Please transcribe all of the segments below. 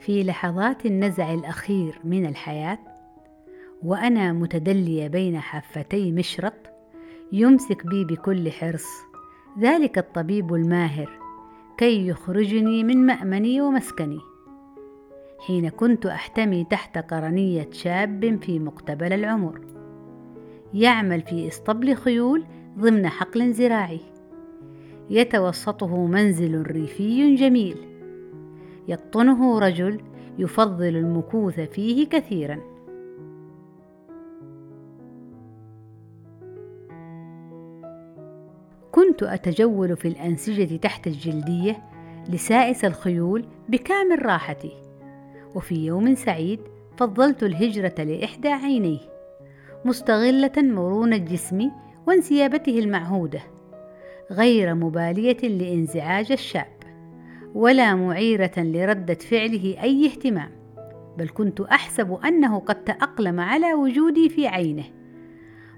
في لحظات النزع الأخير من الحياة وأنا متدلية بين حفتي مشرط يمسك بي بكل حرص ذلك الطبيب الماهر كي يخرجني من مأمني ومسكني. حين كنت أحتمي تحت قرنية شاب في مقتبل العمر. يعمل في اسطبل خيول ضمن حقل زراعي. يتوسطه منزل ريفي جميل. يقطنه رجل يفضل المكوث فيه كثيرا. كنت أتجول في الأنسجة تحت الجلدية لسائس الخيول بكامل راحتي وفي يوم سعيد فضلت الهجرة لإحدى عينيه مستغلة مرونه جسمي وانسيابته المعهودة غير مبالية لإنزعاج الشاب ولا معيرة لردة فعله أي اهتمام بل كنت أحسب أنه قد تأقلم على وجودي في عينه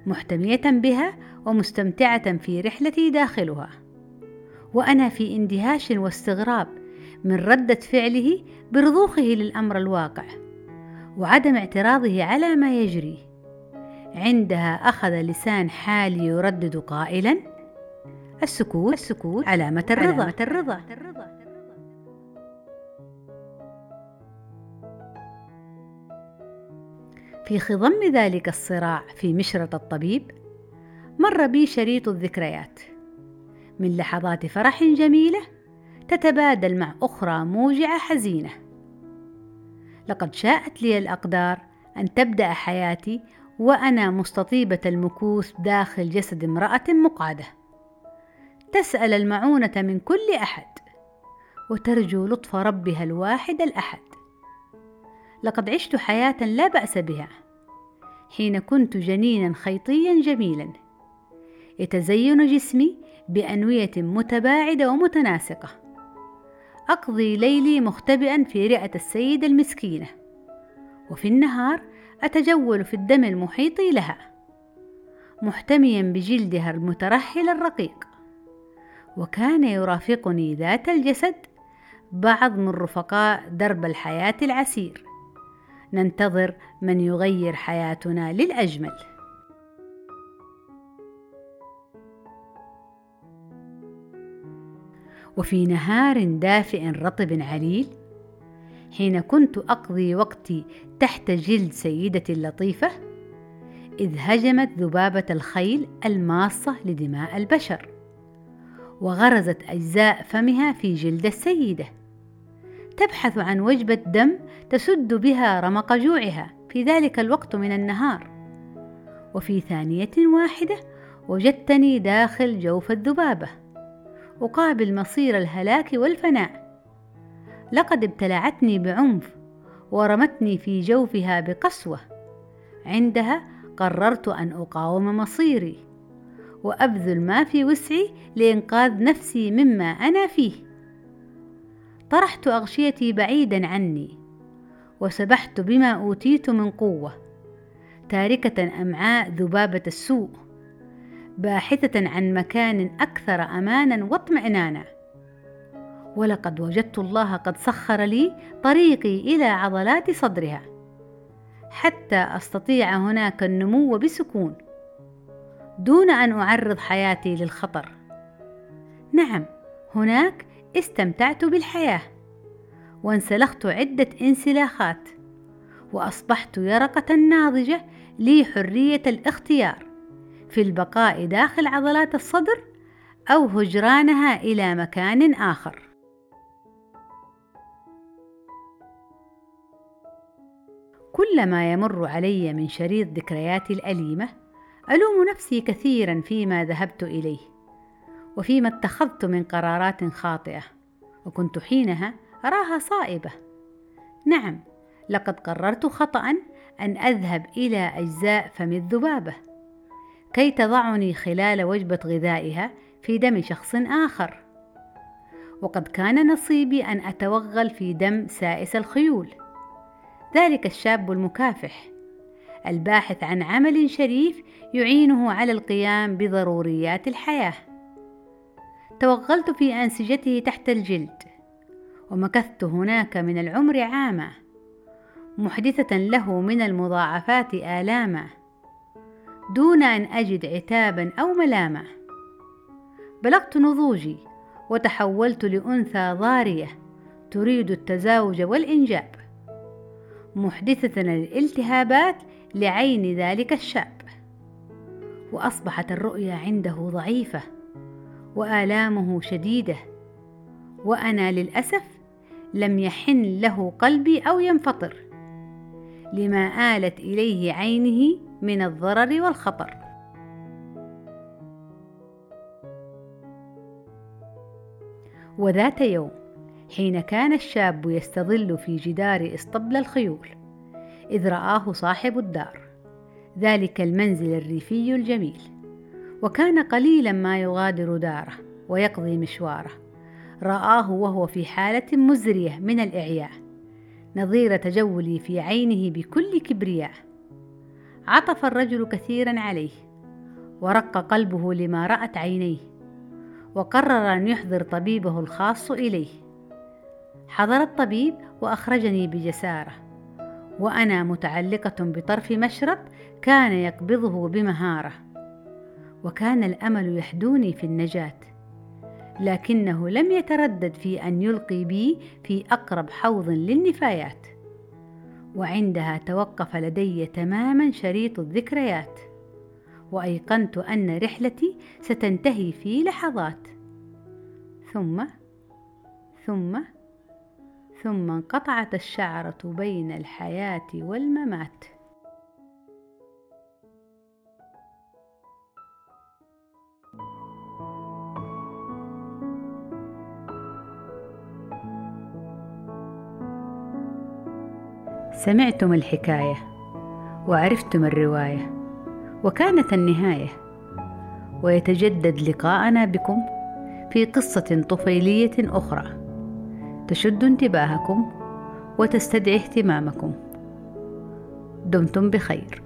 محتمية بها ومستمتعة في رحلتي داخلها. وأنا في اندهاش واستغراب من ردة فعله برضوخه للأمر الواقع وعدم اعتراضه على ما يجري. عندها أخذ لسان حالي يردد قائلا السكوت السكوت علامة الرضا. علامة الرضا. في خضم ذلك الصراع في مشرط الطبيب مر بي شريط الذكريات. من لحظات فرح جميلة تتبادل مع أخرى موجعة حزينة. لقد شاءت لي الأقدار أن تبدأ حياتي وأنا مستطيبة المكوث داخل جسد امرأة مقعدة. تسأل المعونة من كل أحد وترجو لطف ربها الواحد الأحد. لقد عشت حياة لا بأس بها. حين كنت جنينا خيطيا جميلا. يتزين جسمي بأنوية متباعدة ومتناسقة. أقضي ليلي مختبئا في رئة السيدة المسكينة. وفي النهار أتجول في الدم المحيط لها محتميا بجلدها المترهل الرقيق. وكان يرافقني ذات الجسد بعض من رفقاء درب الحياة العسير. ننتظر من يغير حياتنا للأجمل. وفي نهار دافئ رطب عليل حين كنت أقضي وقتي تحت جلد سيدتي اللطيفة إذ هجمت ذبابة الخيل الماصة لدماء البشر وغرزت أجزاء فمها في جلد السيدة. تبحث عن وجبة دم تسد بها رمق جوعها. في ذلك الوقت من النهار. وفي ثانية واحدة وجدتني داخل جوف الذبابة. أقابل مصير الهلاك والفناء. لقد ابتلعتني بعنف ورمتني في جوفها بقسوة. عندها قررت أن أقاوم مصيري وأبذل ما في وسعي لإنقاذ نفسي مما أنا فيه. طرحت أغشيتي بعيدا عني وسبحت بما أوتيت من قوة تاركة امعاء ذبابة السوء باحثة عن مكان أكثر امانا واطمئنانا ولقد وجدت الله قد سخر لي طريقي إلى عضلات صدرها حتى أستطيع هناك النمو بسكون دون أن أعرض حياتي للخطر. نعم هناك استمتعت بالحياة. وانسلخت عدة انسلاخات. وأصبحت يرقه ناضجة لي حرية الاختيار. في البقاء داخل عضلات الصدر أو هجرانها إلى مكان آخر. كلما يمر علي من شريط ذكرياتي الأليمة ألوم نفسي كثيرا فيما ذهبت إليه. وفيما اتخذت من قرارات خاطئة وكنت حينها أراها صائبة. نعم لقد قررت خطأ أن أذهب إلى أجزاء فم الذبابة. كي تضعني خلال وجبة غذائها في دم شخص آخر. وقد كان نصيبي أن أتوغل في دم سائس الخيول. ذلك الشاب المكافح الباحث عن عمل شريف يعينه على القيام بضروريات الحياة. توغلت في أنسجته تحت الجلد ومكثت هناك من العمر عاما محدثة له من المضاعفات آلاما دون أن أجد عتابا أو ملاما. بلغت نضوجي وتحولت لأنثى ضارية تريد التزاوج والإنجاب. محدثة الالتهابات لعين ذلك الشاب وأصبحت الرؤيا عنده ضعيفة. وآلامه شديده وأنا للأسف لم يحن له قلبي أو ينفطر لما آلت إليه عينه من الضرر والخطر. وذات يوم حين كان الشاب يستظل في جدار اسطبل الخيول إذ رآه صاحب الدار ذلك المنزل الريفي الجميل وكان قليلا ما يغادر داره ويقضي مشواره. رآه وهو في حالة مزرية من الإعياء. نظير تجولي في عينه بكل كبرياء. عطف الرجل كثيرا عليه. ورق قلبه لما رأت عينيه. وقرر أن يحضر طبيبه الخاص إليه. حضر الطبيب وأخرجني بجسارة. وأنا متعلقة بطرف مشرط كان يقبضه بمهارة. وكان الأمل يحدوني في النجاة. لكنه لم يتردد في أن يلقي بي في أقرب حوض للنفايات. وعندها توقف لدي تماما شريط الذكريات. وأيقنت أن رحلتي ستنتهي في لحظات. ثم ثم ثم انقطعت الشعرة بين الحياة والممات. سمعتم الحكاية وعرفتم الرواية وكانت النهاية ويتجدد لقاءنا بكم في قصة طفيلية أخرى تشد انتباهكم وتستدعي اهتمامكم. دمتم بخير.